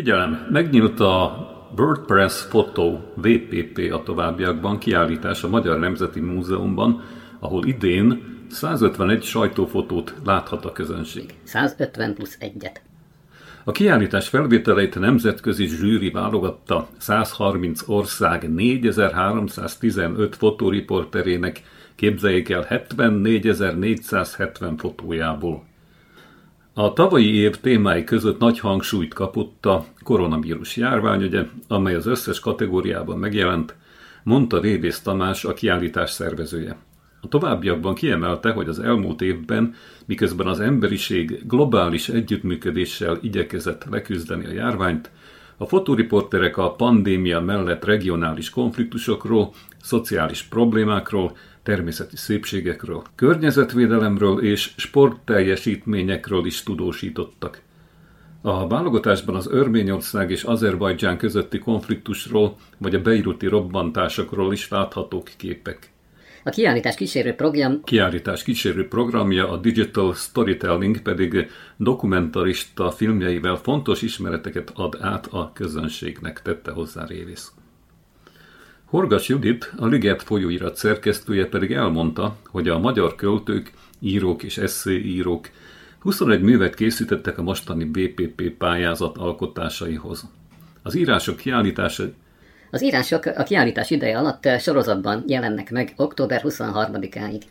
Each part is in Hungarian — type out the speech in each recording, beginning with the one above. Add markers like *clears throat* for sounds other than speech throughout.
Figyelem, megnyílt a WordPress Photo VPP a továbbiakban kiállítás a Magyar Nemzeti Múzeumban, ahol idén 151 sajtófotót láthat a közönség. 150 plusz egyet. A kiállítás felvételeit nemzetközi zsűri válogatta 130 ország 4315 fotóriporterének, képzeljék el 74.470 fotójából. A tavalyi év témái között nagy hangsúlyt kapott a koronavírus járványügye, amely az összes kategóriában megjelent, mondta Révész Tamás, a kiállítás szervezője. A továbbiakban kiemelte, hogy az elmúlt évben, miközben az emberiség globális együttműködéssel igyekezett leküzdeni a járványt, a fotóriporterek a pandémia mellett regionális konfliktusokról, szociális problémákról, természeti szépségekről, környezetvédelemről és sportteljesítményekről is tudósítottak. A válogatásban az Örményország és Azerbajdzsán közötti konfliktusról vagy a beiruti robbantásokról is láthatók képek. A kiállítás kísérő program Kiállítás kísérő programja a Digital Storytelling pedig dokumentarista filmjeivel fontos ismereteket ad át a közönségnek, tette hozzá Révész. Horgas Judit, a Liget folyóirat szerkesztője pedig elmondta, hogy a magyar költők, írók és eszéírók 21 művet készítettek a mostani BPP pályázat alkotásaihoz. Az írások kiállítása Az írások a kiállítás ideje alatt sorozatban jelennek meg október 23-áig.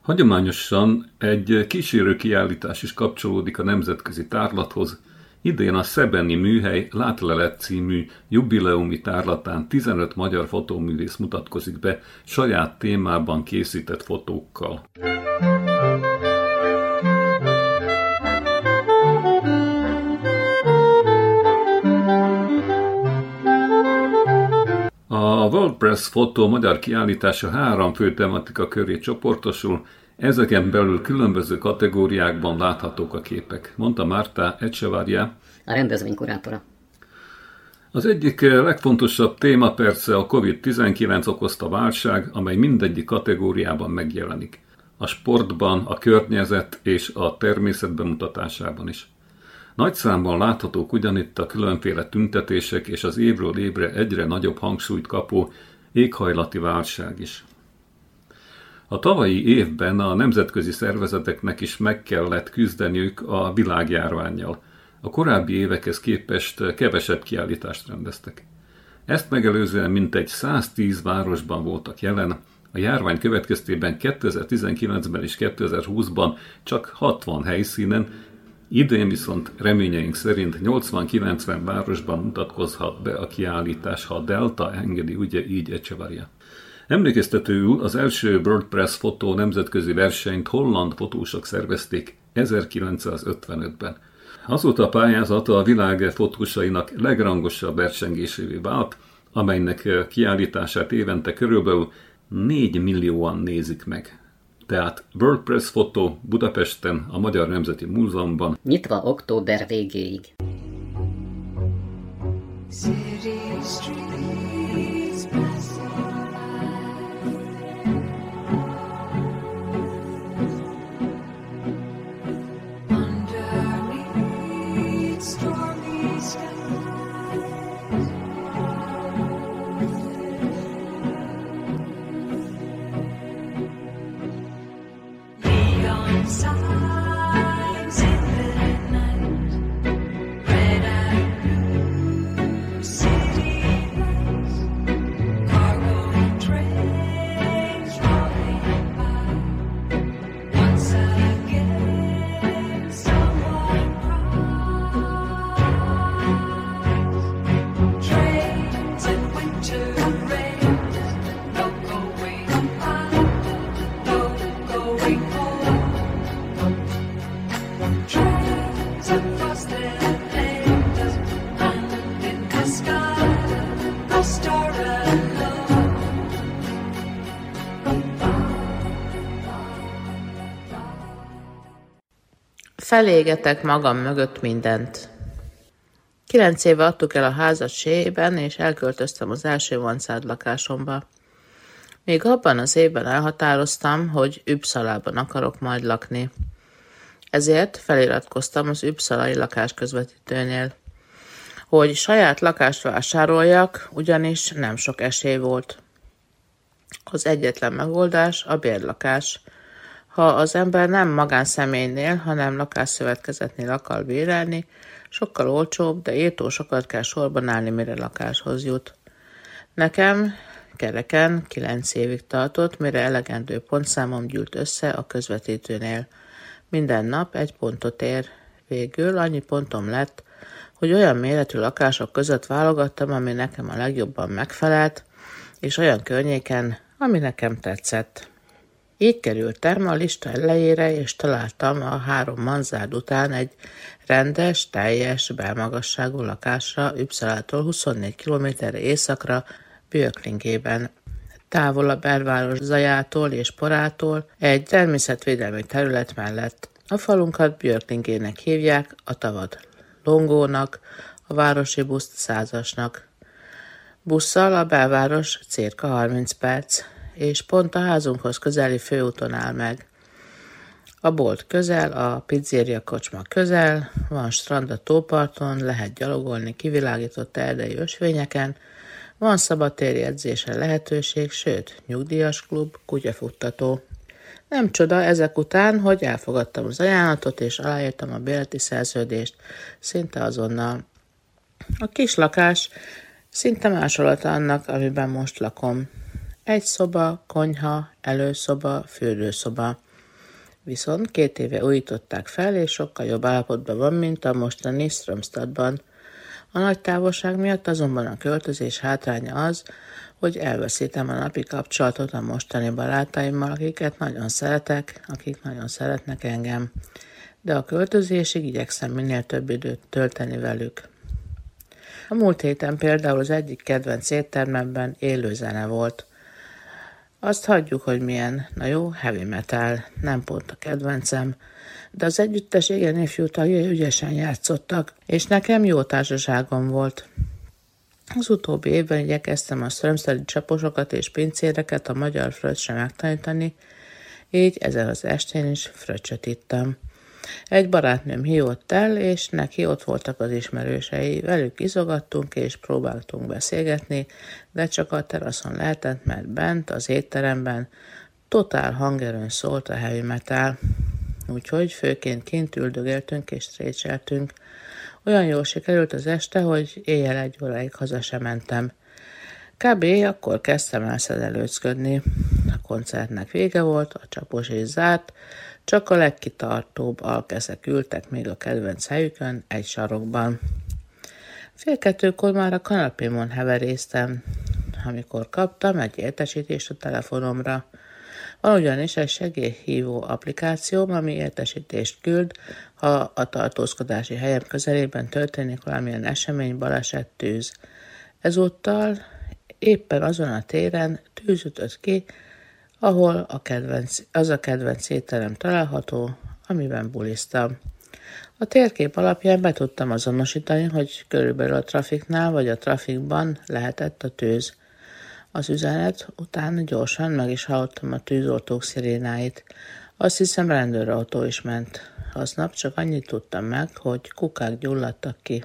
Hagyományosan egy kísérő kiállítás is kapcsolódik a nemzetközi tárlathoz, Idén a Szebeni Műhely Látlelet című jubileumi tárlatán 15 magyar fotóművész mutatkozik be saját témában készített fotókkal. A WordPress fotó magyar kiállítása három fő tematika köré csoportosul, Ezeken belül különböző kategóriákban láthatók a képek, mondta Márta Echevarria, A rendezvény kurátora. Az egyik legfontosabb téma persze a COVID-19 okozta válság, amely mindegyik kategóriában megjelenik. A sportban, a környezet és a természet bemutatásában is. Nagy számban láthatók ugyanitt a különféle tüntetések és az évről évre egyre nagyobb hangsúlyt kapó éghajlati válság is. A tavalyi évben a nemzetközi szervezeteknek is meg kellett küzdeniük a világjárványjal. A korábbi évekhez képest kevesebb kiállítást rendeztek. Ezt megelőzően mintegy 110 városban voltak jelen, a járvány következtében 2019-ben és 2020-ban csak 60 helyszínen, idén viszont reményeink szerint 80-90 városban mutatkozhat be a kiállítás, ha a Delta engedi, ugye így Echevarria. Emlékeztetőül az első WordPress fotó nemzetközi versenyt holland fotósok szervezték 1955-ben. Azóta a pályázat a világ fotósainak legrangosabb versengésévé vált, amelynek kiállítását évente körülbelül 4 millióan nézik meg. Tehát WordPress fotó Budapesten, a Magyar Nemzeti Múzeumban. Nyitva október végéig. City Felégetek magam mögött mindent. Kilenc éve adtuk el a házat Séjében, és elköltöztem az első vancád lakásomba. Még abban az évben elhatároztam, hogy Üpszalában akarok majd lakni. Ezért feliratkoztam az Üpszalai lakásközvetítőnél. Hogy saját lakást vásároljak, ugyanis nem sok esély volt. Az egyetlen megoldás a bérlakás. Ha az ember nem magánszemélynél, hanem lakásszövetkezetnél akar bérelni, sokkal olcsóbb, de írtó sokat kell sorban állni, mire lakáshoz jut. Nekem kereken kilenc évig tartott, mire elegendő pontszámom gyűlt össze a közvetítőnél. Minden nap egy pontot ér. Végül annyi pontom lett, hogy olyan méretű lakások között válogattam, ami nekem a legjobban megfelelt, és olyan környéken, ami nekem tetszett. Így kerültem a lista elejére, és találtam a három manzárd után egy rendes, teljes, belmagasságú lakásra Üpszalától 24 kilométerre északra, Björklingében. Távol a belváros zajától és porától, egy természetvédelmi terület mellett. A falunkat Björklingének hívják, a tavad Longónak, a városi buszt százasnak. Busszal a belváros cirka 30 perc, és pont a házunkhoz közeli főúton áll meg. A bolt közel, a pizzéria kocsma közel, van strand a tóparton, lehet gyalogolni kivilágított erdei ösvényeken, van szabadtéri edzésre lehetőség, sőt, nyugdíjas klub, kutyafuttató. Nem csoda ezek után, hogy elfogadtam az ajánlatot, és aláírtam a bérleti szerződést szinte azonnal. A kis lakás szinte másolata annak, amiben most lakom. Egy szoba, konyha, előszoba, fürdőszoba. Viszont két éve újították fel, és sokkal jobb állapotban van, mint a mostani Strömstadban. A nagy távolság miatt azonban a költözés hátránya az, hogy elveszítem a napi kapcsolatot a mostani barátaimmal, akiket nagyon szeretek, akik nagyon szeretnek engem. De a költözésig igyekszem minél több időt tölteni velük. A múlt héten például az egyik kedvenc éttermemben élő zene volt. Azt hagyjuk, hogy milyen, na jó, heavy metal, nem pont a kedvencem, de az együttes igen ifjú tagjai ügyesen játszottak, és nekem jó társaságom volt. Az utóbbi évben igyekeztem a szörömszeri csaposokat és pincéreket a magyar fröccsre megtanítani, így ezen az estén is fröccsöt ittam. Egy barátnőm hívott el, és neki ott voltak az ismerősei. Velük izogattunk és próbáltunk beszélgetni, de csak a teraszon lehetett, mert bent, az étteremben totál hangerőn szólt a heavy metal. Úgyhogy főként kint üldögéltünk és strécseltünk. Olyan jól sikerült az este, hogy éjjel egy óráig haza sem mentem. Kb. akkor kezdtem el szedelőcködni. A koncertnek vége volt, a csapos és zárt, csak a legkitartóbb alkeszek ültek még a kedvenc helyükön, egy sarokban. Fél kettőkor már a kanapémon heveréztem, amikor kaptam egy értesítést a telefonomra. Van ugyanis egy segélyhívó applikációm, ami értesítést küld, ha a tartózkodási helyem közelében történik valamilyen esemény, baleset, tűz. Ezúttal éppen azon a téren tűz ütött ki, ahol a kedvenc, az a kedvenc étterem található, amiben buliztam. A térkép alapján be tudtam azonosítani, hogy körülbelül a trafiknál vagy a trafikban lehetett a tűz. Az üzenet után gyorsan meg is hallottam a tűzoltók szirénáit. Azt hiszem rendőrautó is ment. Aznap csak annyit tudtam meg, hogy kukák gyulladtak ki.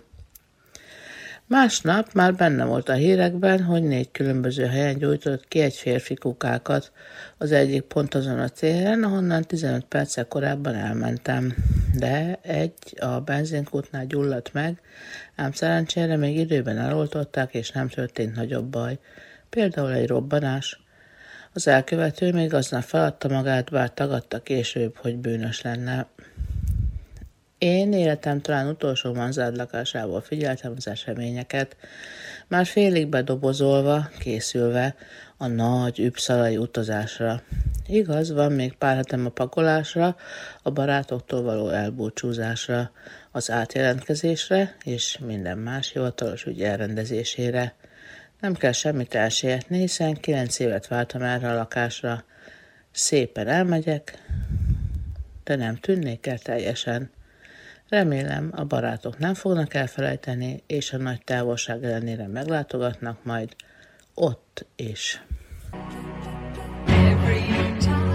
Másnap már benne volt a hírekben, hogy négy különböző helyen gyújtott ki egy férfi kukákat. Az egyik pont azon a téren, ahonnan 15 perccel korábban elmentem. De egy a benzinkútnál gyulladt meg, ám szerencsére még időben eloltották, és nem történt nagyobb baj. Például egy robbanás. Az elkövető még aznap feladta magát, bár tagadta később, hogy bűnös lenne. Én életem talán utolsó manzád lakásából figyeltem az eseményeket, már félig bedobozolva, készülve a nagy üpszalai utazásra. Igaz, van még pár hetem a pakolásra, a barátoktól való elbúcsúzásra, az átjelentkezésre és minden más hivatalos ügy elrendezésére. Nem kell semmit elsietni, hiszen kilenc évet vártam erre a lakásra. Szépen elmegyek, de nem tűnnék el teljesen. Remélem, a barátok nem fognak elfelejteni, és a nagy távolság ellenére meglátogatnak majd ott is. Every time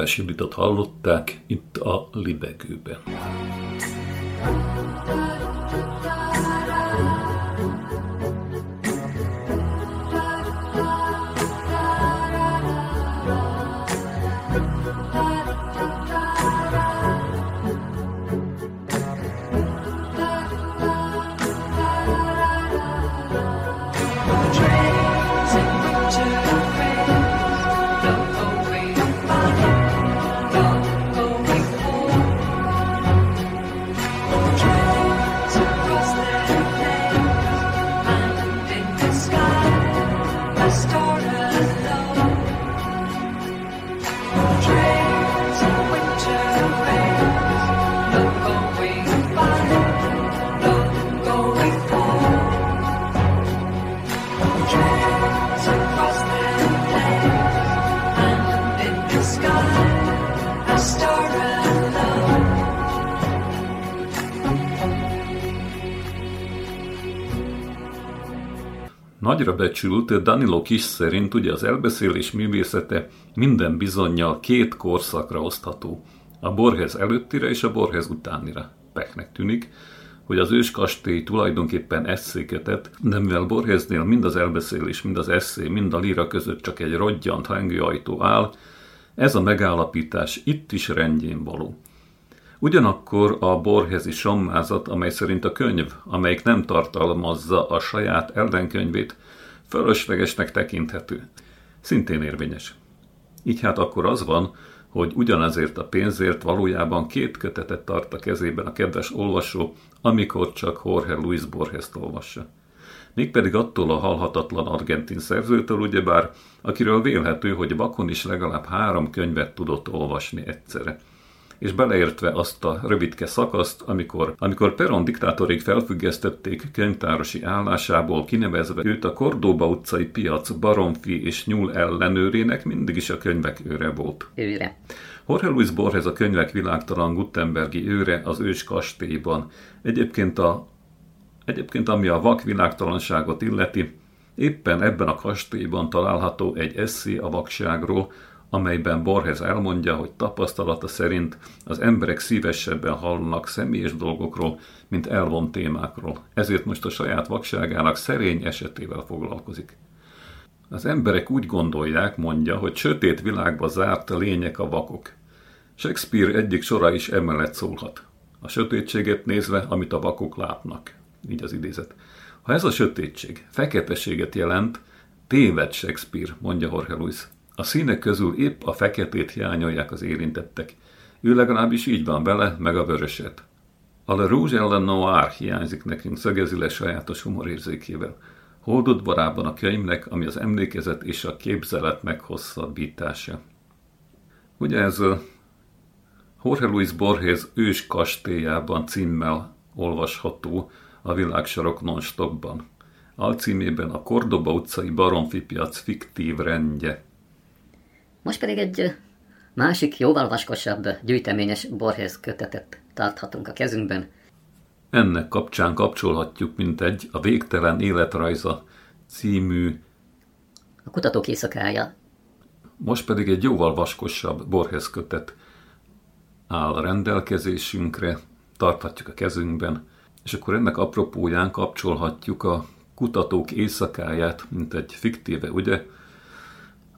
Szelesi Bitot hallották itt a libegőben. Nagyra becsült Danilo Kis szerint ugye az elbeszélés művészete minden bizonyal két korszakra osztható. A Borges előttire és a Borges utánira. Peknek tűnik, hogy az őskastély tulajdonképpen eszékötet, de mivel Borgesnél mind az elbeszélés, mind az eszé, mind a líra között csak egy rodgyant hangőajtó áll, ez a megállapítás itt is rendjén való. Ugyanakkor a borhezi sommázat, amely szerint a könyv, amelyik nem tartalmazza a saját ellenkönyvét, fölöslegesnek tekinthető. Szintén érvényes. Így hát akkor az van, hogy ugyanazért a pénzért valójában két kötetet tart a kezében a kedves olvasó, amikor csak Jorge Luis Borges-t olvassa. Mégpedig attól a halhatatlan argentin szerzőtől, ugyebár, akiről vélhető, hogy Bakon is legalább három könyvet tudott olvasni egyszerre és beleértve azt a rövidke szakaszt, amikor, amikor Peron diktátorig felfüggesztették könyvtárosi állásából, kinevezve őt a Kordóba utcai piac baromfi és nyúl ellenőrének, mindig is a könyvek őre volt. Őre. Jorge Luis Borges a könyvek világtalan Gutenbergi őre az ős kastélyban. Egyébként, a, egyébként ami a vak világtalanságot illeti, éppen ebben a kastélyban található egy eszé a vakságról, amelyben Borges elmondja, hogy tapasztalata szerint az emberek szívesebben hallanak személyes dolgokról, mint elvont témákról. Ezért most a saját vakságának szerény esetével foglalkozik. Az emberek úgy gondolják, mondja, hogy sötét világba zárt a lények a vakok. Shakespeare egyik sora is emellett szólhat. A sötétséget nézve, amit a vakok látnak. Így az idézet. Ha ez a sötétség feketeséget jelent, téved Shakespeare, mondja Jorge Luis. A színek közül épp a feketét hiányolják az érintettek. Ő legalábbis így van vele, meg a vöröset. A Le Rouge et le Noir hiányzik nekünk, szögezi le sajátos humorérzékével. Holdott barában a könyvnek, ami az emlékezet és a képzelet meghosszabbítása. Ugye ez Jorge Luis Borges ős kastélyában címmel olvasható a világsarok non-stopban. Alcímében a Cordoba utcai baromfi piac fiktív rendje. Most pedig egy másik, jóval vaskosabb, gyűjteményes Borges kötetet tarthatunk a kezünkben. Ennek kapcsán kapcsolhatjuk mint egy a Végtelen életrajza című, A kutatók éjszakája. most pedig egy jóval vaskosabb Borges kötet. áll a rendelkezésünkre, tarthatjuk a kezünkben, és akkor ennek apropóján kapcsolhatjuk a kutatók éjszakáját, mint egy fiktíve, ugye?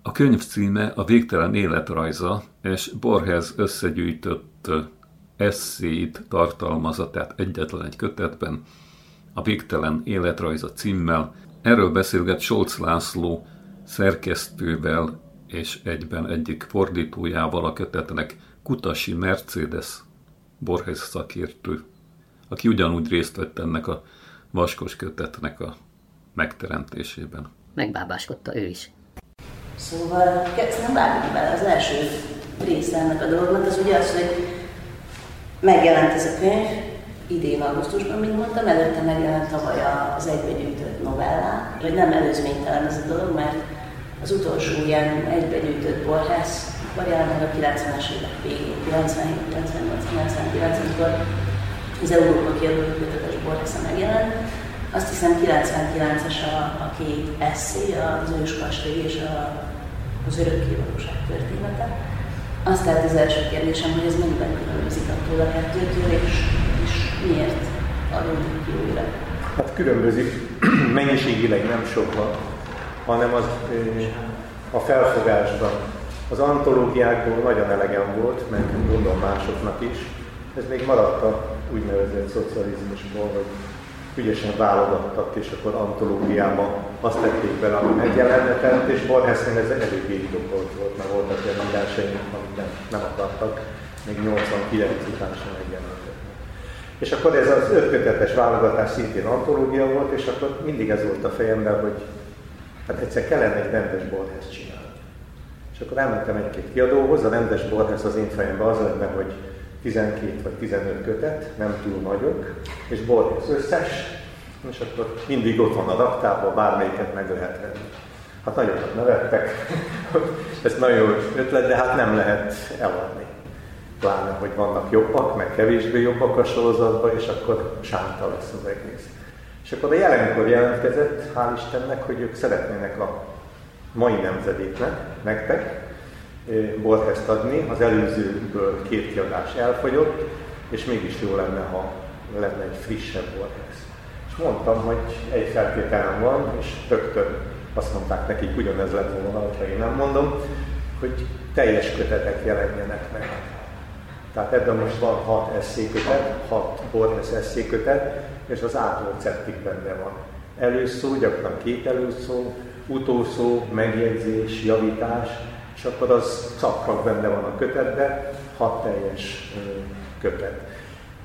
A könyv címe a Végtelen életrajza, és Borges összegyűjtött eszét tartalmazza, tehát egyetlen egy kötetben, a Végtelen életrajza címmel. Erről beszélget Scholz László szerkesztővel és egyben egyik fordítójával a kötetnek Kutasi Mercedes Borges szakértő, aki ugyanúgy részt vett ennek a vaskos kötetnek a megteremtésében. Megbábáskodta ő is. Szóval kezdtem vágni bele. Az első része ennek a dolognak az ugye az, hogy megjelent ez a könyv idén augusztusban, mint mondtam, előtte megjelent tavaly az egybegyűjtött novellá, hogy nem előzménytelen ez a dolog, mert az utolsó ilyen egybegyűjtött jelent meg a 90-es évek végén, 97, 98, 99, amikor az Európa kiadói kötetes Borges megjelent. Azt hiszem 99-es a, a két eszé, az őskastély és a, az örökkévalóság története. Azt tehát az első kérdésem, hogy ez mennyiben különbözik attól a kettőtől, és, és miért adódik ki újra? Hát különbözik, *clears throat* mennyiségileg nem sokan, hanem az, a felfogásban. Az antológiákból nagyon elegem volt, meg gondolom másoknak is. Ez még maradt a úgynevezett szocializmusból, hogy ügyesen válogattak, és akkor antológiába azt tették bele, ami megjelentett, és Borgesnél ez eléggé indokolt volt, mert voltak olyan írásaink, amit nem, nem akartak, még 89 után sem megjelentetni. És akkor ez az ötkötetes válogatás szintén antológia volt, és akkor mindig ez volt a fejemben, hogy hát egyszer kellene egy rendes Borges csinálni. És akkor elmentem egy-két kiadóhoz, a rendes Borges az én fejemben az lenne, hogy 12 vagy 15 kötet, nem túl nagyok, és Borges összes, és akkor mindig ott van a raktárban, bármelyiket meg lehet venni. Hát nagyokat nevettek, *laughs* ez nagyon jó ötlet, de hát nem lehet eladni. Pláne, hogy vannak jobbak, meg kevésbé jobbak a sorozatban, és akkor sánta lesz az egész. És akkor a jelenkor jelentkezett, hál' Istennek, hogy ők szeretnének a mai nemzedéknek, nektek, Borges adni, az előzőből két kiadás elfogyott, és mégis jó lenne, ha lenne egy frissebb Borges. És mondtam, hogy egy feltételem van, és rögtön azt mondták nekik, ugyanez lett volna, ha én nem mondom, hogy teljes kötetek jelenjenek meg. Tehát ebben most van hat eszékötet, hat Borges eszékötet, és az átolceptik benne van. Előszó, gyakran két előszó, utószó, megjegyzés, javítás, és akkor az szakpak benne van a kötetben, hat teljes kötet.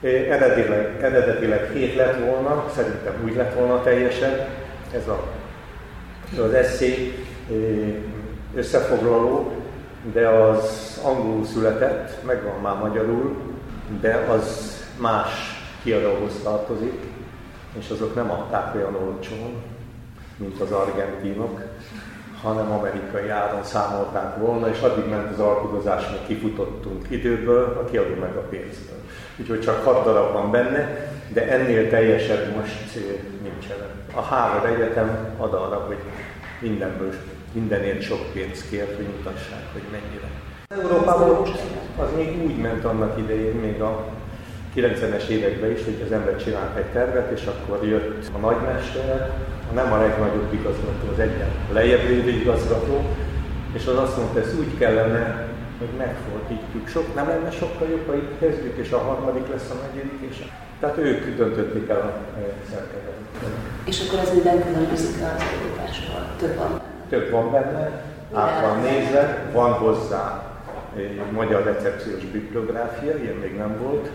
Eredetileg, eredetileg hét lett volna, szerintem úgy lett volna teljesen, ez a, az eszé összefoglaló, de az angolul született, megvan már magyarul, de az más kiadóhoz tartozik, és azok nem adták olyan olcsón, mint az argentinok, hanem amerikai áron számolták volna, és addig ment az alkudozás, hogy kifutottunk időből, a kiadó meg a pénzből. Úgyhogy csak hat darab van benne, de ennél teljesebb most nincsen. A Harvard Egyetem ad arra, hogy mindenből, mindenért sok pénzt kért, hogy mutassák, hogy mennyire. Európában az még úgy ment annak idején, még a 90-es években is, hogy az ember csinált egy tervet, és akkor jött a nagymester, nem a legnagyobb igazgató, az egyen lejjebb lévő igazgató, és az azt mondta, ez úgy kellene, hogy megfordítjuk. Sok, nem lenne sokkal jobb, ha itt kezdjük, és a harmadik lesz a negyedik, és tehát ők döntötték el a szerkezetet. És akkor ez minden különbözik az európásról? Több van benne? Több van benne, át van nézve, van hozzá egy magyar recepciós bibliográfia, ilyen még nem volt,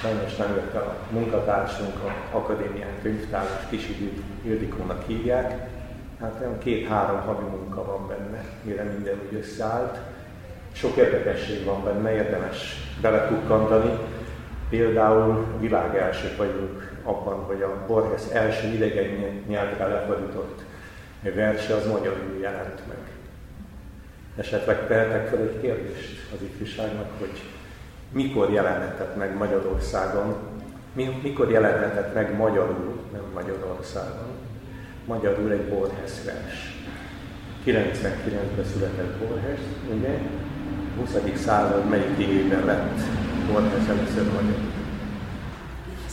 Sajnos nem jött a munkatársunk, a akadémián könyvtáros, Kisi Ildikónak hívják. Hát olyan két-három havi munka van benne, mire minden úgy összeállt. Sok érdekesség van benne, érdemes belekukkantani. Például világ első vagyunk abban, hogy a Borges első idegen nyelvre lefordított verse az magyarul jelent meg. Esetleg tehetek fel egy kérdést az ifjúságnak, hogy mikor jelenhetett meg Magyarországon, mikor jelenhetett meg magyarul, nem Magyarországon, magyarul egy Borges vers. 99-ben született Borges, ugye? 20. század melyik évben lett Borges először magyar.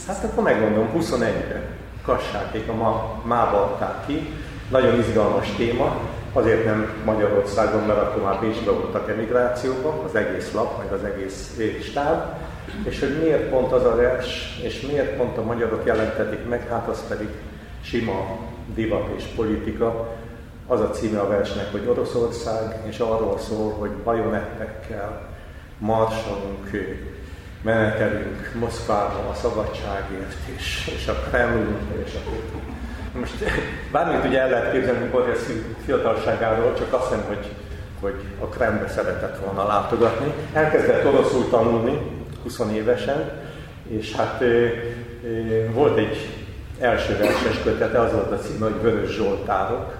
Hát akkor megmondom, 21-ben Kassákék a ma, mába adták ki. Nagyon izgalmas téma, azért nem Magyarországon, mert akkor már Bécsbe voltak emigrációban, az egész lap, meg az egész stáb. És hogy miért pont az a vers, és miért pont a magyarok jelentetik meg, hát az pedig sima divat és politika. Az a címe a versnek, hogy Oroszország, és arról szól, hogy bajonettekkel marsolunk, menetelünk Moszkvába a szabadságért, és, és a Kreml, és a. Most bármit ugye el lehet képzelni Borges fiatalságáról, csak azt hiszem, hogy, hogy a Kremlbe szeretett volna látogatni. Elkezdett oroszul tanulni, 20 évesen, és hát volt egy első verses kötete, az volt a címe, hogy Vörös Zsoltárok.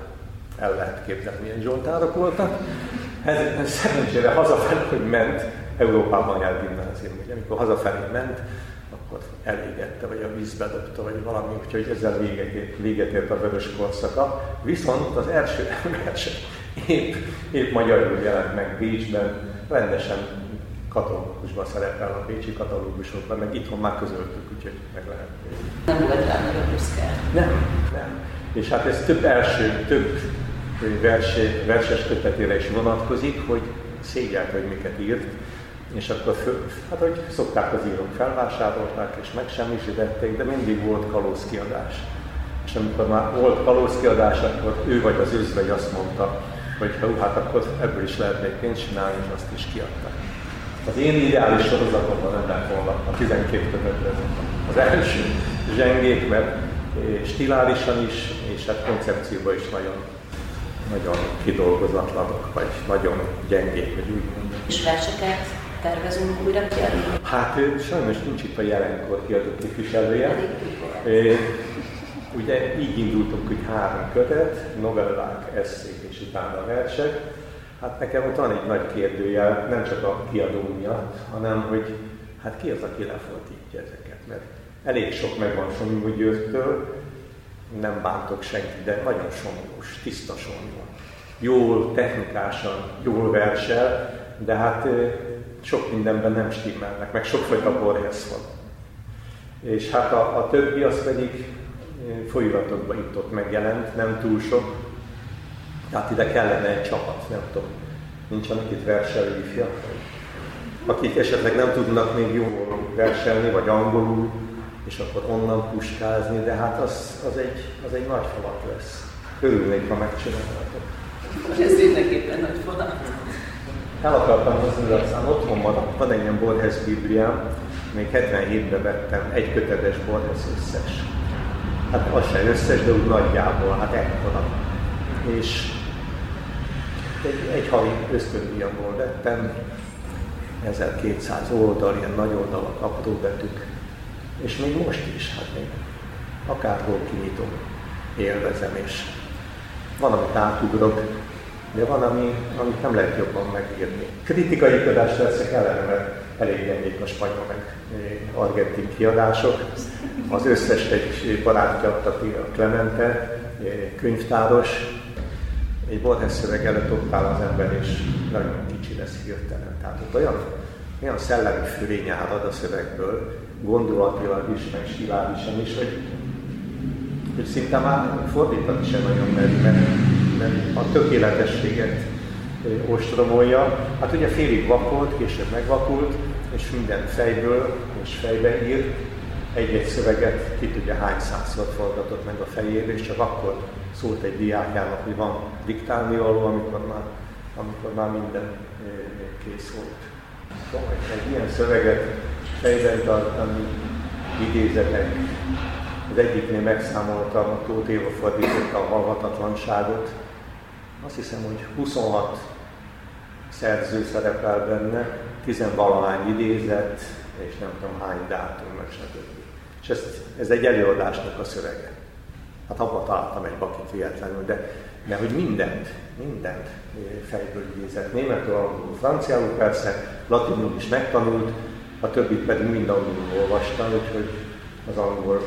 El lehet képzelni, milyen Zsoltárok voltak. Ez, ez szerencsére hazafelé, hogy ment, Európában jár gimnázium, ugye, amikor hazafelé ment, akkor elégette, vagy a vízbe dobta, vagy valami, úgyhogy ezzel véget ért, véget ért a vörös korszaka. Viszont az első *laughs* verset épp, épp magyarul jelent meg Bécsben, rendesen katalógusban szerepel a bécsi katalógusokban, meg itthon már közöltük, úgyhogy meg lehet Nem volt rá nagyon büszke. Nem, nem. És hát ez több első, több versé, verses kötetére is vonatkozik, hogy szégyelte, hogy miket írt, és akkor, föl, hát hogy szokták az írók, felvásárolták és megsemmisítették, de mindig volt kalózkiadás. És amikor már volt kalózkiadás, akkor ő vagy az özvegy azt mondta, hogy hát akkor ebből is lehetne egy pénzt csinálni, és azt is kiadták. Az én ideális sorozatomban nem lett volna a 12 kötetben az első zsengék, mert stilárisan is, és hát koncepcióban is nagyon, nagyon kidolgozatlanok, vagy nagyon gyengék, vagy úgy mondom. És verseket tervezünk újra kiadni? Hát sajnos nincs itt a jelenkor kiadó képviselője. Ugye így indultunk, hogy három kötet, novellák, eszék és utána versek. Hát nekem ott van egy nagy kérdőjel, nem csak a kiadó miatt, hanem hogy hát ki az, aki lefordítja ezeket, mert elég sok megvan Somogyi Györgytől, nem bántok senkit, de nagyon somogos, tiszta somogó. Jól, technikásan, jól versel, de hát sok mindenben nem stimmelnek, meg sokfajta Borges van. És hát a, a többi az pedig ö, folyóiratokban itt ott megjelent, nem túl sok. Tehát ide kellene egy csapat, nem tudom. Nincsenek itt verselő ifjak, akik esetleg nem tudnak még jól verselni, vagy angolul, és akkor onnan puskázni, de hát az, az, egy, az egy nagy falat lesz. Örülnék, ha megcsinálnátok. Ez mindenképpen nagy fodat. El akartam hozni, de aztán otthon van, van egy ilyen Borges Bibliám, még 77-ben vettem egy kötetes Borges összes. Hát az sem összes, de úgy nagyjából, hát ekkora. És egy, egy havi ösztöndíjamból vettem, 1200 oldal, ilyen nagy oldalak, apró betűk. És még most is, hát még akárhol kinyitom, élvezem, és van, amit átugrok, de van, ami, amit nem lehet jobban megírni. Kritikai kiadást leszek ellene, mert elég gyengék a spanyol meg eh, argentin kiadások. Az összes egy barátja adta ki a Clemente, eh, könyvtáros. Egy Borges szöveg előtt ott áll az ember, és nagyon kicsi lesz hirtelen. Tehát ott olyan, olyan szellemi fölény árad a szövegből, gondolatilag is, meg stiládisan is, hogy hogy szinte már fordítani sem nagyon meri, mert, mert a tökéletességet ostromolja. Hát ugye félig vakolt, később megvakult, és minden fejből és fejbe ír, egy-egy szöveget ki tudja hány százszor forgatott meg a fejébe, és csak akkor szólt egy diákjának, hogy van diktálni való, amikor már, amikor már minden kész volt. Szóval egy ilyen szöveget fejben tartani, idézetek, az egyiknél megszámoltam, a Tóth Éva fordította a halhatatlanságot. Azt hiszem, hogy 26 szerző szerepel benne, tizenvalahány idézet, és nem tudom hány dátum, stb. És ez, ez egy előadásnak a szövege. Hát abban találtam egy bakit véletlenül, de, de hogy mindent, mindent fejből idézett. Németül, angolul, franciául persze, latinul is megtanult, a többit pedig mind angolul olvasta, úgyhogy az angol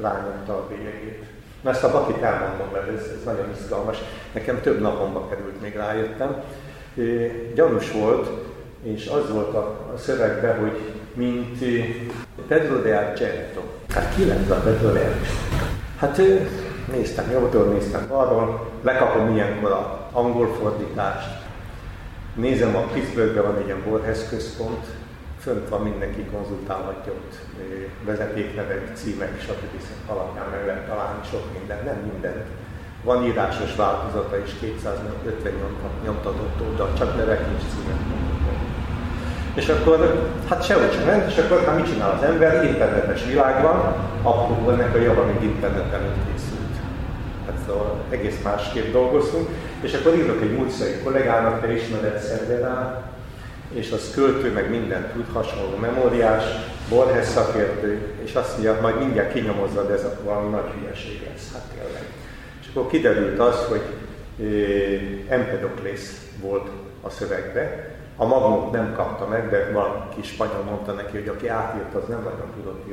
rányomta a bélyegét. Na ezt a bakit elmondom, mert ez, ez nagyon izgalmas. Nekem több napomba került, még rájöttem. Gyanús volt, és az volt a, a szövegben, hogy mint eh, Pedro de Argento. Hát ki lett a Pedro de Argento? Hát néztem jobbtól, néztem balról, lekapom ilyenkor a angol fordítást, nézem a Pittsburghben van egy ilyen Borges központ, fönt van, mindenki konzultálhatja ott vezetéknevek, címek, stb. alapján meg lehet találni sok minden, nem mindent. Van írásos változata is, 250 nyomtat- nyomtatott oldal, csak nevek nincs címek. És akkor, hát sehogy sem ment, és akkor hát mit csinál az ember? Internetes világ van, akkor ennek a java még internet előtt készült. Hát szóval egész másképp dolgoztunk, és akkor írok egy múltszai kollégának, te ismered Szervedán, és az költő, meg mindent tud, hasonló memóriás, Borges szakértő, és azt mondja, majd mindjárt de ez valami nagy hülyeség lesz, hát tényleg. És akkor kiderült az, hogy Empedoklész volt a szövegbe, a magnót nem kapta meg, de valaki spanyol mondta neki, hogy aki átírta, az nem nagyon tudott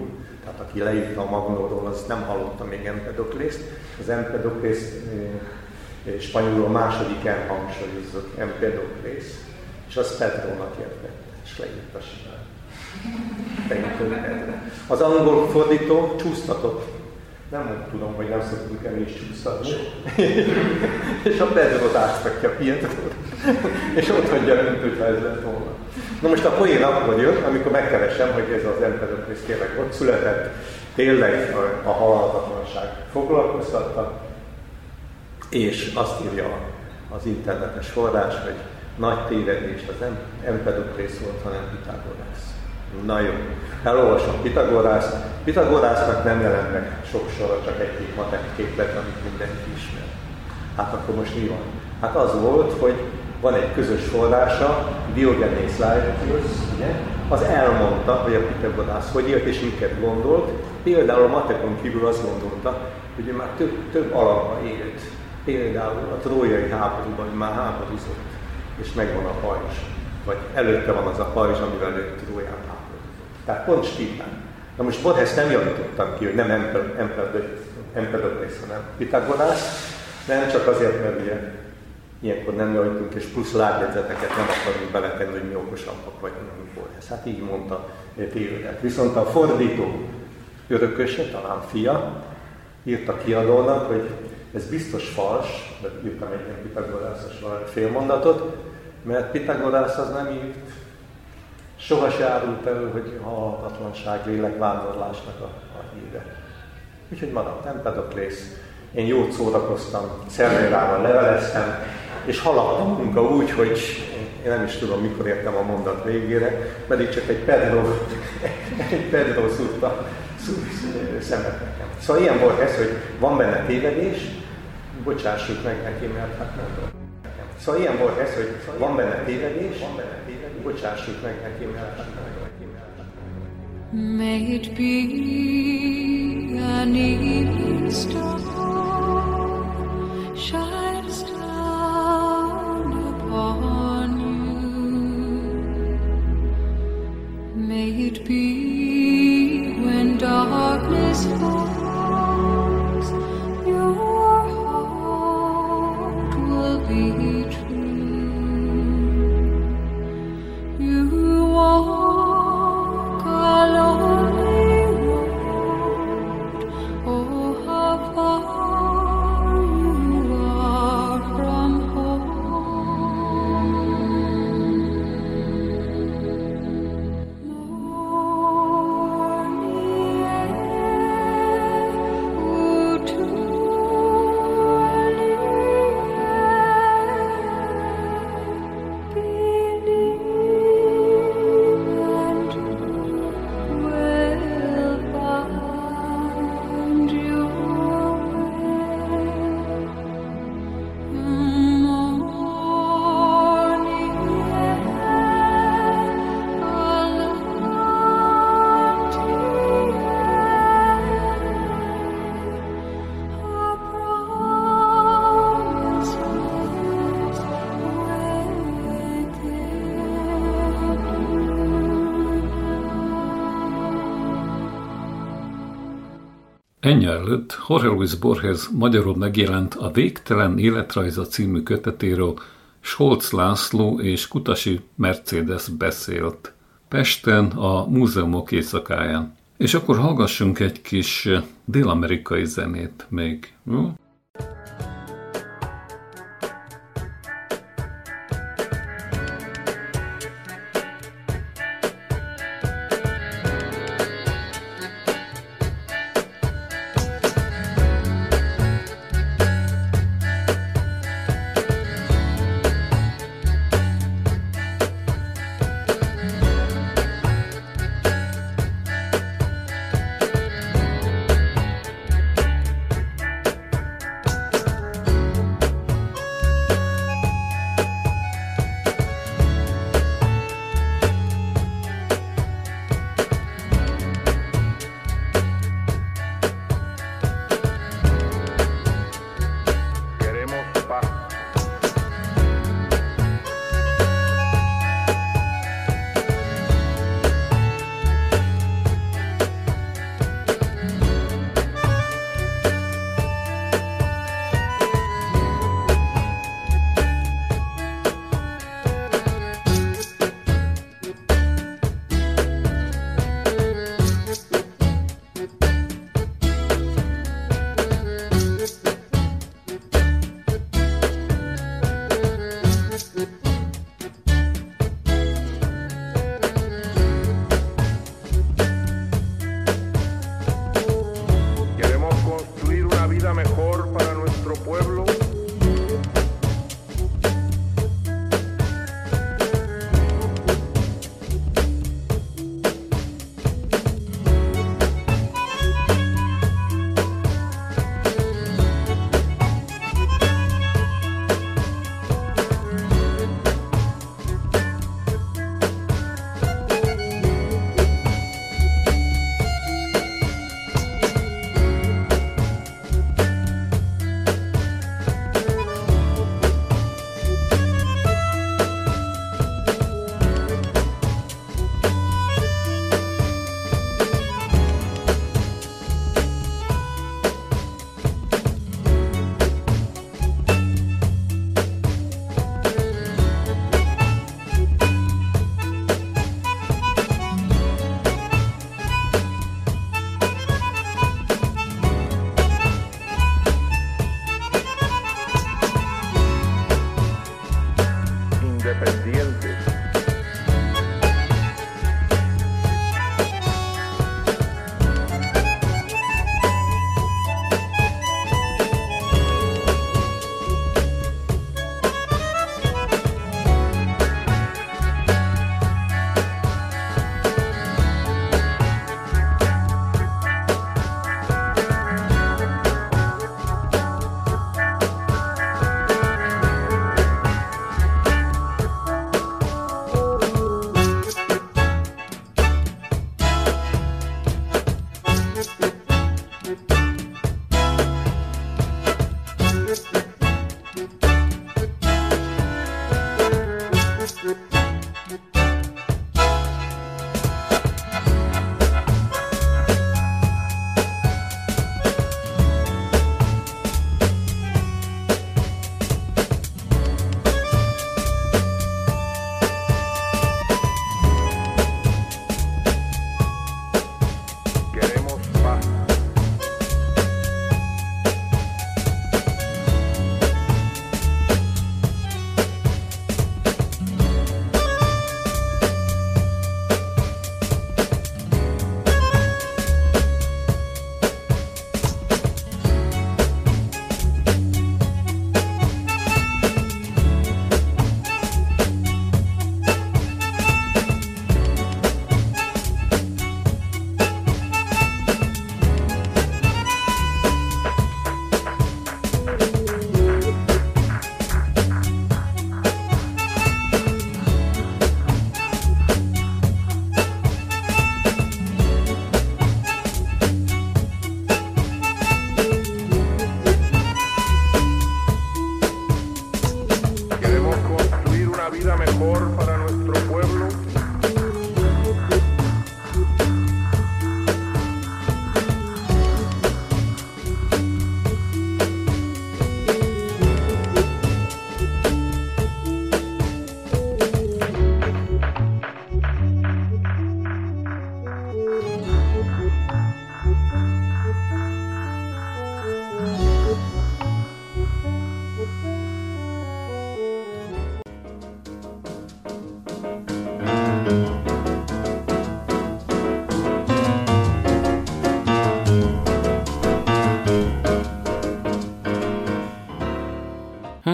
úr. Tehát aki leírta a magnóról, az nem hallotta még Empedoklészt. Az Empedoklészt eh, eh, spanyolul a második M hangsúlyozott Empedoklész, és az Pedrónak értette, és leírta simán. Az angol fordító csúsztatott. Nem tudom, hogy nem szoktunk el is csúsztatni. *laughs* és a Pedro átszakja Pietrót. és ott hagyja, mint hogyha ez lett volna. Na most a poén akkor jön, amikor megkeresem, hogy ez az Empedoklész tényleg ott született, tényleg a, halhatatlanság foglalkoztatta, és azt írja az internetes forrás, hogy nagy tévedés az Empedoklész volt, hanem Pitagorász. Na jó, elolvasom Pitagorászt. Pitagorásznak nem jelent meg sok sora, csak egy-két matek képlet, amit mindenki ismer. Hát akkor most mi van? Hát az volt, hogy van egy közös forrása, Diogenes Laertius, ugye? az elmondta, hogy a Pitagorász hogy élt és miket gondolt. Például a matekon kívül azt gondolta, hogy ő már több, több alapba élt. Például a trójai háborúban már háborúzott, és megvan a pajzs. Vagy előtte van az a pajzs, amivel ő Tróján háborúzott. Tehát pont stílán. Na most Borges nem javítottam ki, hogy nem Empedoklész, hanem Pitagorász, nem csak azért, mert ugye ilyenkor nem javítunk, és plusz lábjegyzeteket nem akarunk beletenni, hogy mi okosabbak vagyunk, mint Borges. Hát így mondta tévedett. Viszont a fordító örököse, talán fia, írta kiadónak, hogy ez biztos fals, de írtam egy ilyen Pitagorászos félmondatot, mert Pitagorász az nem írt, soha se árult elő, hogy a halhatatlanság lélekvándorlásnak a, a híre. Úgyhogy maradt Empedoklész. Én jót szórakoztam, Szervérával leveleztem, és haladt a munka úgy, hogy én nem is tudom, mikor értem a mondat végére, pedig csak egy Pedro, egy Pedro szúrta szemet nekem. Szóval ilyen volt ez, hogy van benne tévedés, bocsássuk meg neki, mert hát nem tudom. Szóval ilyen volt ez, hogy van benne tévedés, van benne tévedés, bocsássuk meg neki, mert hát nem. May it be an evening star shines down upon you. May it be when darkness falls, Ennyi előtt Jorge Luis Borges magyarul megjelent a Végtelen életrajza című kötetéről Scholz László és Kutasi Mercedes beszélt. Pesten a múzeumok éjszakáján. És akkor hallgassunk egy kis dél-amerikai zenét még. Jó?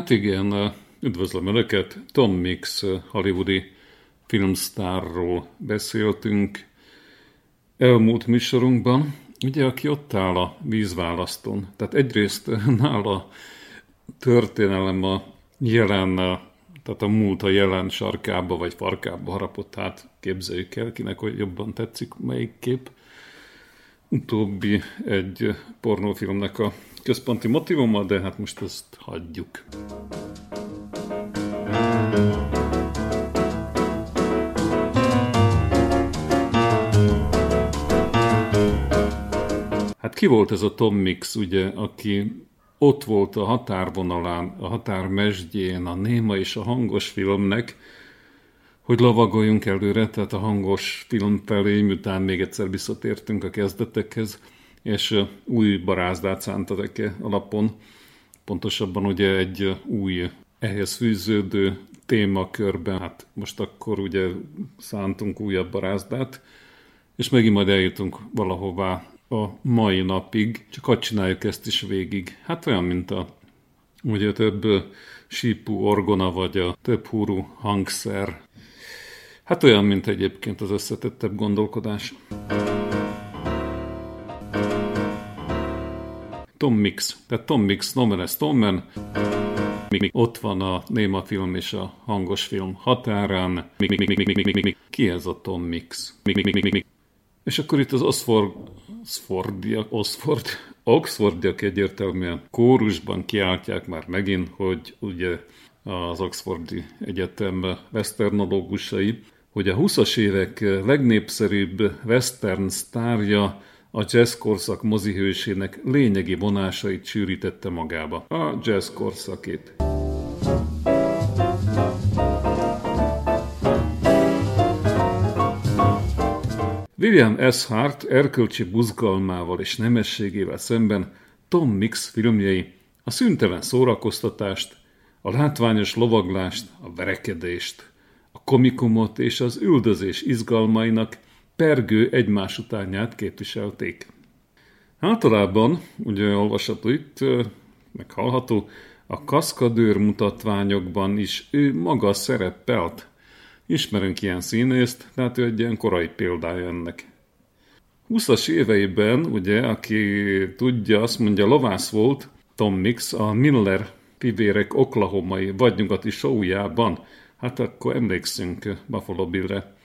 Hát igen, üdvözlöm Önöket, Tom Mix hollywoodi filmsztárról beszéltünk elmúlt műsorunkban, ugye aki ott áll a vízválasztón. Tehát egyrészt nála történelem a jelen, tehát a múlt a jelen sarkába vagy farkába harapott, hát képzeljük el, kinek hogy jobban tetszik melyik kép. Utóbbi egy pornófilmnek a központi motivuma, de hát most ezt hagyjuk. Hát ki volt ez a Tom Mix, ugye, aki ott volt a határvonalán, a határmesdjén, a néma és a hangos filmnek, hogy lavagoljunk előre, tehát a hangos film felé, miután még egyszer visszatértünk a kezdetekhez, és új barázdát szántatok -e alapon, pontosabban ugye egy új ehhez fűződő témakörben, hát most akkor ugye szántunk újabb barázdát, és megint majd eljutunk valahová a mai napig, csak hogy csináljuk ezt is végig. Hát olyan, mint a ugye több sípú orgona, vagy a több húrú hangszer. Hát olyan, mint egyébként az összetettebb gondolkodás. Tom Mix. Tehát Tom Mix, nomen est Tommen. Ott van a néma film és a hangos film határán. Ki ez a Tom Mix? És akkor itt az Oxford, Oxfordiak, Oxford, Oxfordiak egyértelműen kórusban kiáltják már megint, hogy ugye az Oxfordi Egyetem westernológusai, hogy a 20-as évek legnépszerűbb western sztárja a jazz korszak mozihősének lényegi vonásait sűrítette magába. A jazz korszakét. William S. Hart erkölcsi buzgalmával és nemességével szemben Tom Mix filmjei a szüntelen szórakoztatást, a látványos lovaglást, a verekedést, a komikumot és az üldözés izgalmainak pergő egymás utánját képviselték. Általában, ugye olvasható itt, meg hallható, a kaszkadőr mutatványokban is ő maga szerepelt. Ismerünk ilyen színészt, tehát ő egy ilyen korai példája ennek. 20-as éveiben, ugye, aki tudja, azt mondja, lovász volt Tom Mix a Miller pivérek oklahomai vadnyugati showjában. Hát akkor emlékszünk Buffalo Billre.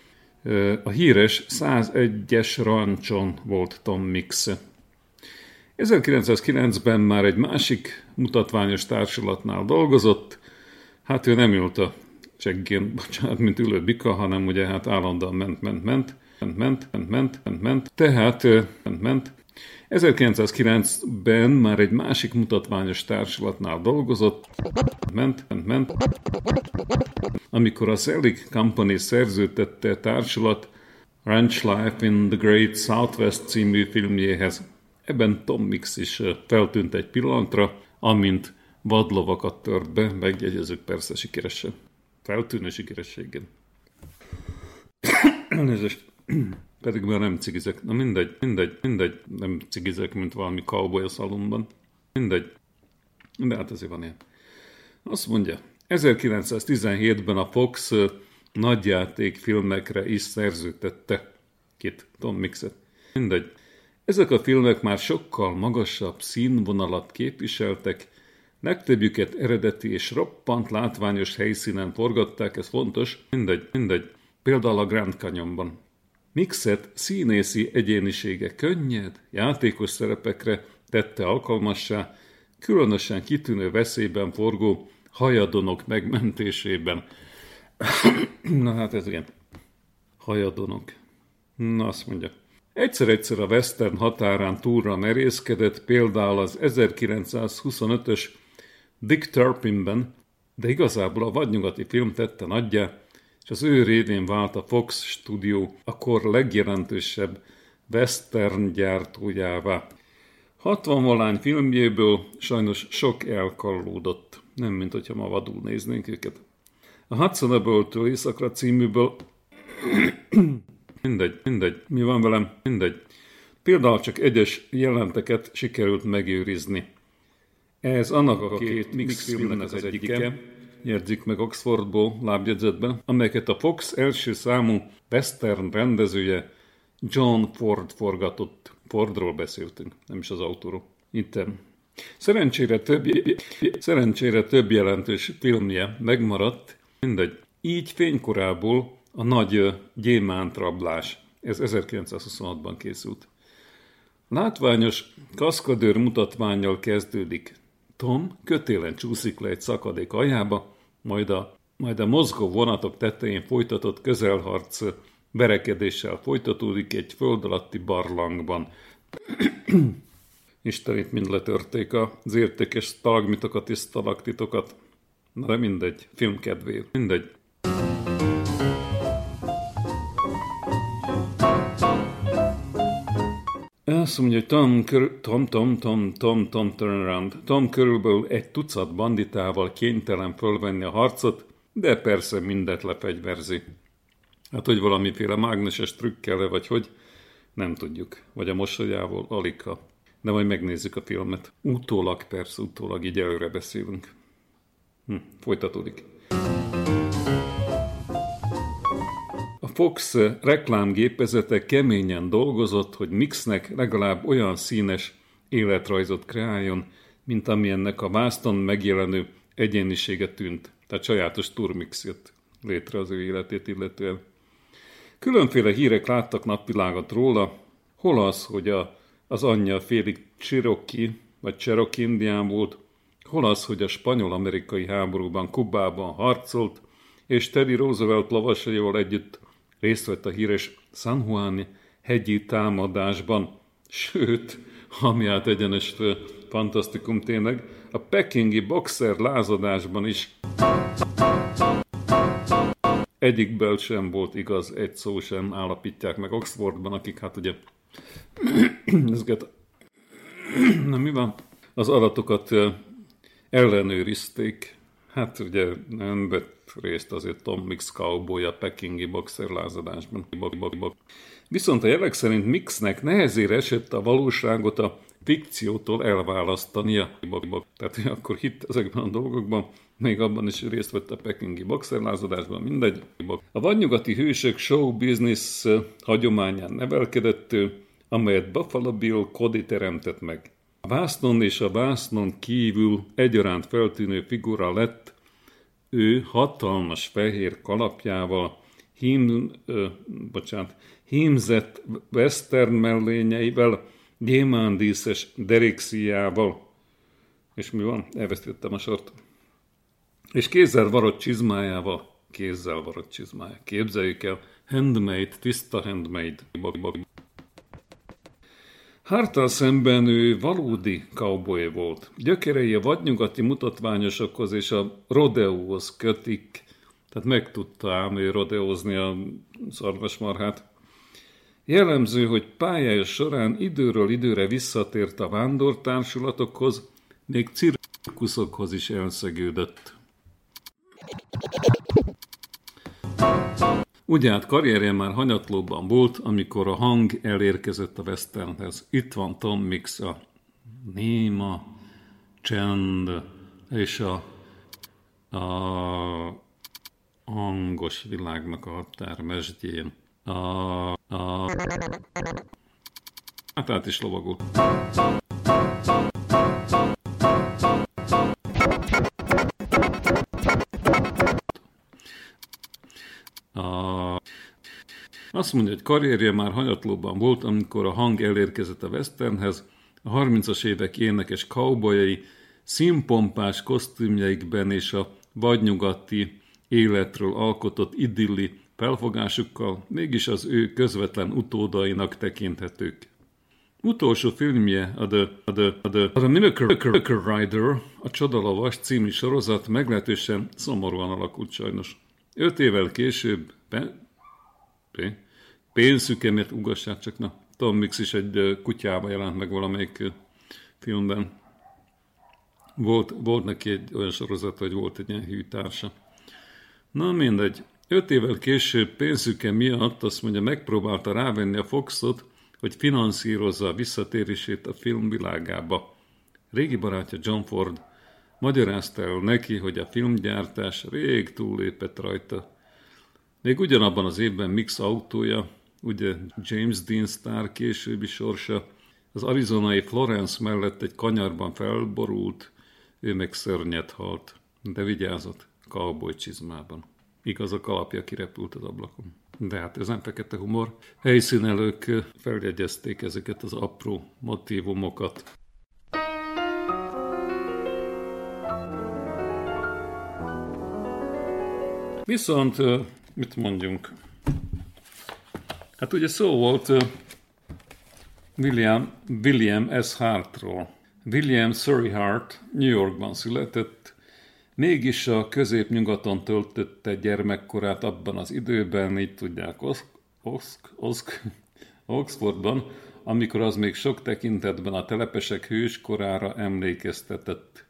A híres 101-es rancson volt Tom Mix. 1909-ben már egy másik mutatványos társulatnál dolgozott, hát ő nem ült a cseggén, bocsánat, mint ülő bika, hanem ugye hát állandóan ment, ment, ment, ment, ment, ment, ment, ment. Tehát ment, ment. 1909-ben már egy másik mutatványos társulatnál dolgozott, ment, ment, ment. Amikor a Selig Company szerződtette társulat Ranch Life in the Great Southwest című filmjéhez. Ebben Tom Mix is feltűnt egy pillanatra, amint vadlovakat tört be, megjegyezzük persze sikeresen. Feltűnő sikerességen. *coughs* Elnézést. Pedig már nem cigizek. Na mindegy, mindegy, mindegy. Nem cigizek, mint valami cowboy a szalomban. Mindegy. De hát azért van ilyen. Azt mondja, 1917-ben a Fox nagyjáték filmekre is szerződtette Kit Tom Mixet. Mindegy. Ezek a filmek már sokkal magasabb színvonalat képviseltek, legtöbbjüket eredeti és roppant látványos helyszínen forgatták, ez fontos, mindegy, mindegy. Például a Grand Canyonban. Mixet színészi egyénisége könnyed, játékos szerepekre tette alkalmassá, különösen kitűnő veszélyben forgó hajadonok megmentésében. *clears throat* Na hát ez igen. Hajadonok. Na azt mondja. Egyszer-egyszer a western határán túlra merészkedett, például az 1925-ös Dick Turpinben, de igazából a vadnyugati film tette nagyjá, és az ő révén vált a Fox stúdió a kor legjelentősebb western gyártójává. 60 valány filmjéből sajnos sok elkallódott, nem mint hogyha ma vadul néznénk őket. A Hudson Ebből-től Északra címűből *coughs* mindegy, mindegy, mi van velem, mindegy. Például csak egyes jelenteket sikerült megőrizni. Ez annak a két mix filmnek az egyike, jegyzik meg Oxfordból lábjegyzetben, amelyeket a Fox első számú western rendezője John Ford forgatott. Fordról beszéltünk, nem is az autóról. Itt Szerencsére több, szerencsére több jelentős filmje megmaradt, mindegy. Így fénykorából a nagy gyémántrablás. Ez 1926-ban készült. Látványos kaszkadőr mutatványjal kezdődik. Tom kötélen csúszik le egy szakadék aljába, majd a, majd a mozgó vonatok tetején folytatott közelharc verekedéssel folytatódik egy föld alatti barlangban. *clears throat* Isten itt mind letörték az értékes stalagmitokat és stalaktitokat. Na de mindegy, filmkedvéért. Mindegy. Azt mondja, hogy Tom, kör, Tom, Tom, Tom, Tom, Tom turnaround. Tom körülbelül egy tucat banditával kénytelen fölvenni a harcot, de persze mindet lefegyverzi. Hát, hogy valamiféle mágneses trükkel vagy hogy, nem tudjuk. Vagy a mosolyával, alika. De majd megnézzük a filmet. Utólag, persze, utólag így előre beszélünk. Hm, folytatódik. Fox reklámgépezete keményen dolgozott, hogy Mixnek legalább olyan színes életrajzot kreáljon, mint amilyennek a vászton megjelenő egyénisége tűnt. Tehát sajátos turmix jött létre az ő életét illetően. Különféle hírek láttak napvilágot róla, hol az, hogy a, az anyja félig Cherokee, vagy Cherokee indián volt, hol az, hogy a spanyol-amerikai háborúban Kubában harcolt, és Teddy Roosevelt lovasaival együtt részt vett a híres San Juan hegyi támadásban, sőt, ami át egyenes fantasztikum tényleg, a pekingi boxer lázadásban is. Egyikből sem volt igaz, egy szó sem állapítják meg Oxfordban, akik hát ugye *coughs* ezeket, *coughs* na mi van, az adatokat ellenőrizték, hát ugye nem vett részt azért Tom Mix cowboy a pekingi boxer lázadásban. Viszont a jelek szerint Mixnek nehezére esett a valóságot a fikciótól elválasztania. Tehát akkor hitt ezekben a dolgokban, még abban is részt vett a pekingi boxerlázadásban, mindegy. A vadnyugati hősök show business hagyományán nevelkedett amelyet Buffalo Bill Cody teremtett meg. Vásznon és a vásznon kívül egyaránt feltűnő figura lett, ő hatalmas fehér kalapjával, hím, ö, bocsánat, hímzett western mellényeivel, gyémándíszes derexiával, és mi van? Elvesztettem a sort. És kézzel varott csizmájával, kézzel varott csizmája. Képzeljük el, handmade, tiszta handmade. Hartal szemben ő valódi cowboy volt. Gyökerei a vadnyugati mutatványosokhoz és a rodeóhoz kötik, tehát meg tudta ám ő rodeózni a szarvasmarhát. Jellemző, hogy pályája során időről időre visszatért a vándortársulatokhoz, még cirkuszokhoz is elszegődött. Ugye hát karrierje már hanyatlóban volt, amikor a hang elérkezett a westernhez. Itt van Tom Mix, a néma, csend és a, a hangos világnak a határmesdjén. A, a, hát át is lovagol. Azt mondja, hogy karrierje már hanyatlóban volt, amikor a hang elérkezett a westernhez, a 30-as évek énekes cowboyai színpompás kosztümjeikben és a vadnyugati életről alkotott idilli felfogásukkal mégis az ő közvetlen utódainak tekinthetők. Utolsó filmje, a The, a the, a the, a the Miracle Rider, a Csodalavas című sorozat meglehetősen szomorúan alakult sajnos. Öt évvel később, be, be, pénzszükemet ugassák csak, na, Tom Mix is egy kutyába jelent meg valamelyik filmben. Volt, volt neki egy olyan sorozat, hogy volt egy ilyen hűtársa. Na mindegy. Öt évvel később pénzüke miatt azt mondja, megpróbálta rávenni a Foxot, hogy finanszírozza a visszatérését a filmvilágába. Régi barátja John Ford magyarázta el neki, hogy a filmgyártás rég túllépett rajta. Még ugyanabban az évben Mix autója, ugye James Dean sztár későbbi sorsa, az arizonai Florence mellett egy kanyarban felborult, ő meg szörnyet halt, de vigyázott, cowboy csizmában. Igaz, a kalapja kirepült az ablakon. De hát ez nem fekete humor. Helyszínelők feljegyezték ezeket az apró motivumokat. Viszont, mit mondjunk? Hát ugye szó volt William, William S. Hartról. William Surrey Hart New Yorkban született, mégis a középnyugaton töltötte gyermekkorát abban az időben, így tudják, Osk, Osk, Osk, Oxfordban, amikor az még sok tekintetben a telepesek hőskorára emlékeztetett.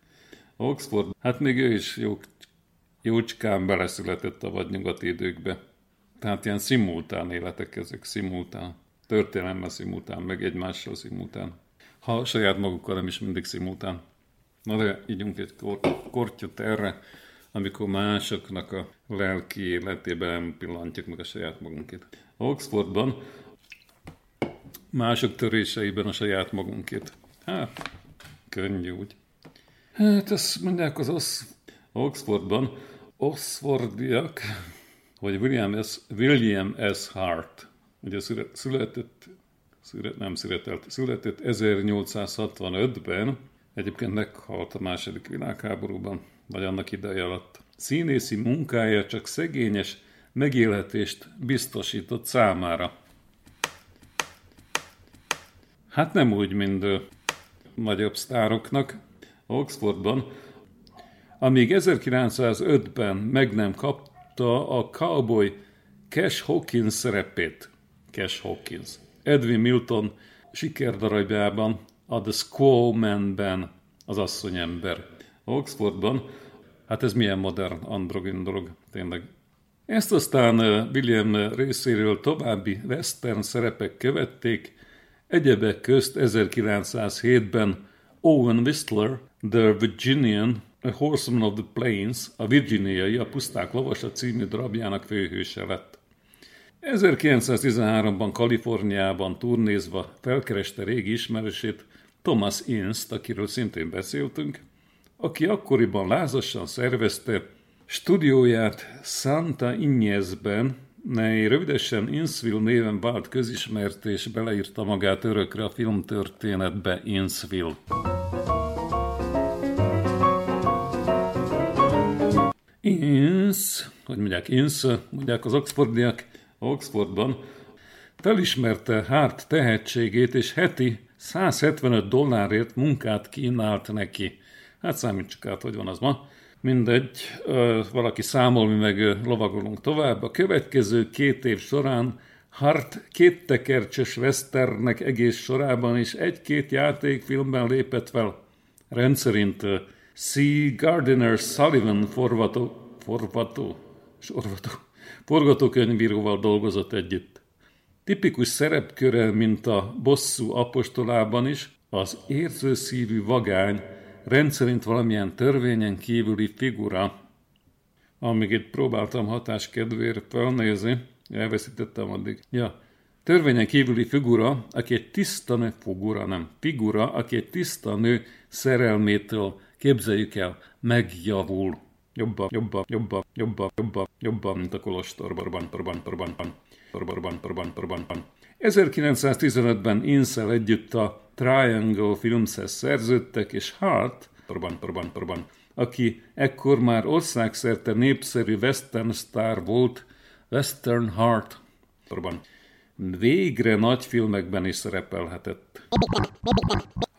Oxford, hát még ő is jó, jócskán beleszületett a vadnyugati időkbe. Tehát ilyen szimultán életek ezek, szimultán. Történelemmel szimultán, meg egymással szimultán. Ha saját magukkal nem is mindig szimultán. Na de ígyunk egy kor- kortyot erre, amikor másoknak a lelki életében pillantjuk meg a saját magunkét. Oxfordban mások töréseiben a saját magunkét. Hát, könnyű úgy. Hát ezt mondják az Osz- Oxfordban, Oxfordiak, vagy William S. William S. Hart, ugye született, szület, nem született, született 1865-ben, egyébként meghalt a második világháborúban, vagy annak ideje alatt. Színészi munkája csak szegényes megélhetést biztosított számára. Hát nem úgy, mint nagyobb sztároknak. Oxfordban, amíg 1905-ben meg nem kapta a cowboy Cash Hawkins szerepét. Cash Hawkins. Edwin Milton sikerdarabjában, a The Squaw Man-ben az asszonyember. Oxfordban, hát ez milyen modern androgyn dolog, tényleg. Ezt aztán William részéről további western szerepek követték, egyebek közt 1907-ben Owen Whistler, The Virginian, A Horseman of the Plains, a Virginiai, a Puszták Lovasa című darabjának főhőse lett. 1913-ban Kaliforniában turnézva felkereste régi ismerősét Thomas Inst, akiről szintén beszéltünk, aki akkoriban lázasan szervezte stúdióját Santa Inezben, mely rövidesen Innsville néven vált közismert és beleírta magát örökre a filmtörténetbe Innsville. Hogy mondják Inns, mondják az oxfordiak, Oxfordban, felismerte Hart tehetségét, és heti 175 dollárért munkát kínált neki. Hát számít csak át, hogy van az ma. Mindegy, valaki számol, mi meg lovagolunk tovább. A következő két év során Hart két tekercses westernek egész sorában és egy-két játékfilmben lépett fel. Rendszerint C. Gardiner Sullivan forvató, forvató, sorvató, forgatókönyvíróval dolgozott együtt. Tipikus szerepköre, mint a bosszú apostolában is, az érzőszívű vagány rendszerint valamilyen törvényen kívüli figura. Amíg itt próbáltam hatás kedvéért felnézni, elveszítettem addig. Ja, törvényen kívüli figura, aki egy tiszta nő, figura nem, figura, aki egy tiszta nő szerelmétől, képzeljük el, megjavul. Jobban, jobban, jobban, jobban, jobban, jobban, mint a kolostorban, torban, torban, torban, torban, torban, torban, torban. 1915-ben Insel együtt a Triangle Filmshez szerződtek, és Hart, torban, torban, torban, aki ekkor már országszerte népszerű western sztár volt, Western Heart, torban, végre nagy filmekben is szerepelhetett.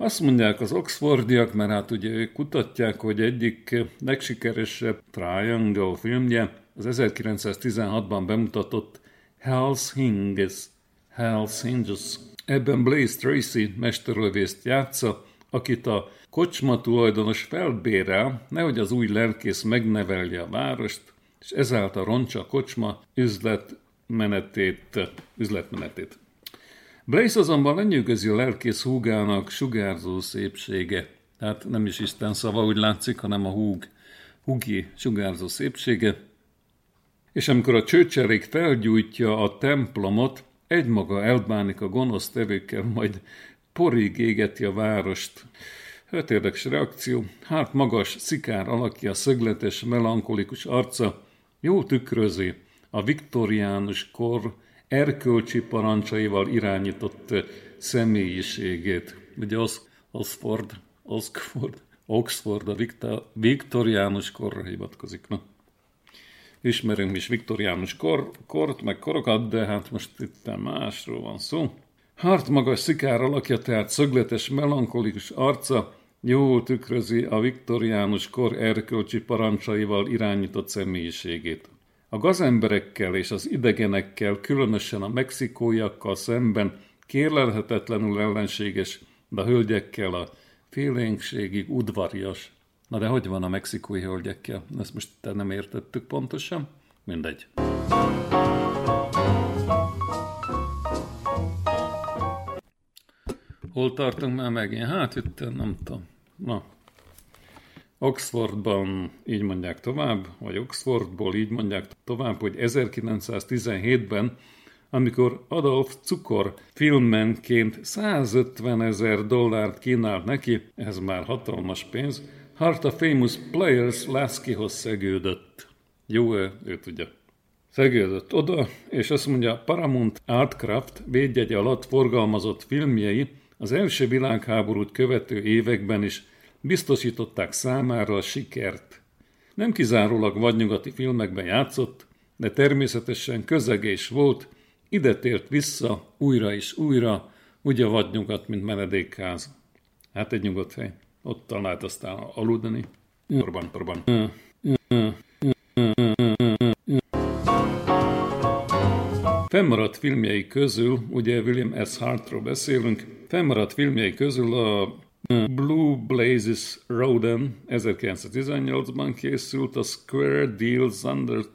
Azt mondják az oxfordiak, mert hát ugye ők kutatják, hogy egyik legsikeresebb Triangle filmje az 1916-ban bemutatott Hell's Hinges. Ebben Blaze Tracy mesterlövészt játsza, akit a kocsma tulajdonos felbérel, nehogy az új lelkész megnevelje a várost, és ezáltal roncsa a kocsma üzletmenetét, üzletmenetét. Blaze azonban lenyűgözi a lelkész húgának sugárzó szépsége. Tehát nem is Isten szava, úgy látszik, hanem a húg, húgi sugárzó szépsége. És amikor a csőcserék felgyújtja a templomot, egymaga elbánik a gonosz tevőkkel, majd porig égeti a várost. Hát érdekes reakció. Hát magas, szikár alakja, szögletes, melankolikus arca jó tükrözi a viktoriánus kor erkölcsi parancsaival irányított személyiségét. Ugye az, Oxford, Oxford, Oxford a viktoriánus korra hivatkozik. Na. Ismerünk is viktoriánus kor, kort, meg korokat, de hát most itt másról van szó. Hart magas szikár alakja, tehát szögletes, melankolikus arca, jól tükrözi a viktoriánus kor erkölcsi parancsaival irányított személyiségét. A gazemberekkel és az idegenekkel, különösen a mexikóiakkal szemben kérlelhetetlenül ellenséges, de a hölgyekkel a félénkségig udvarias. Na de hogy van a mexikói hölgyekkel? Ezt most te nem értettük pontosan? Mindegy. Hol tartunk már megint? Hát itt nem tudom. Na. Oxfordban így mondják tovább, vagy Oxfordból így mondják tovább, hogy 1917-ben, amikor Adolf Cukor filmmenként 150 ezer dollárt kínált neki, ez már hatalmas pénz, Heart of Famous Players Laskyhoz szegődött. Jó, ő tudja. Szegődött oda, és azt mondja, Paramount Artcraft védjegy alatt forgalmazott filmjei az első világháborút követő években is biztosították számára a sikert. Nem kizárólag vadnyugati filmekben játszott, de természetesen közegés volt, ide tért vissza újra és újra, ugye vadnyugat, mint menedékház. Hát egy nyugodt hely. Ott talált aztán aludni. Torban, torban. Fennmaradt filmjei közül, ugye William S. Hartról beszélünk, fennmaradt filmjei közül a Blue Blazes Roden 1918-ban készült, a Square Deal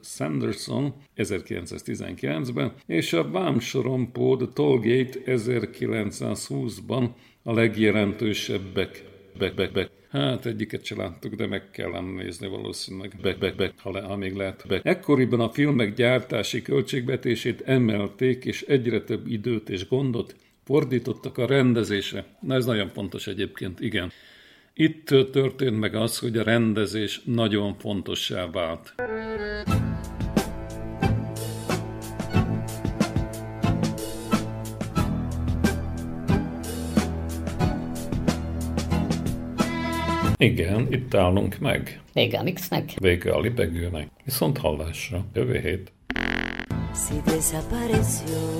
Sanderson 1919-ben, és a Vámsorompó The Tollgate 1920-ban a legjelentősebbek. Be, be, be. Hát egyiket se láttuk, de meg kellene nézni valószínűleg, be, be, be, ha, le, ha még lehet. Be. Ekkoriban a filmek gyártási költségvetését emelték, és egyre több időt és gondot fordítottak a rendezésre. Na ez nagyon fontos egyébként, igen. Itt történt meg az, hogy a rendezés nagyon fontossá vált. Igen, itt állunk meg. Vége a mixnek. Vége a libegőnek. Viszont hallásra. Jövő hét. Si desapareció,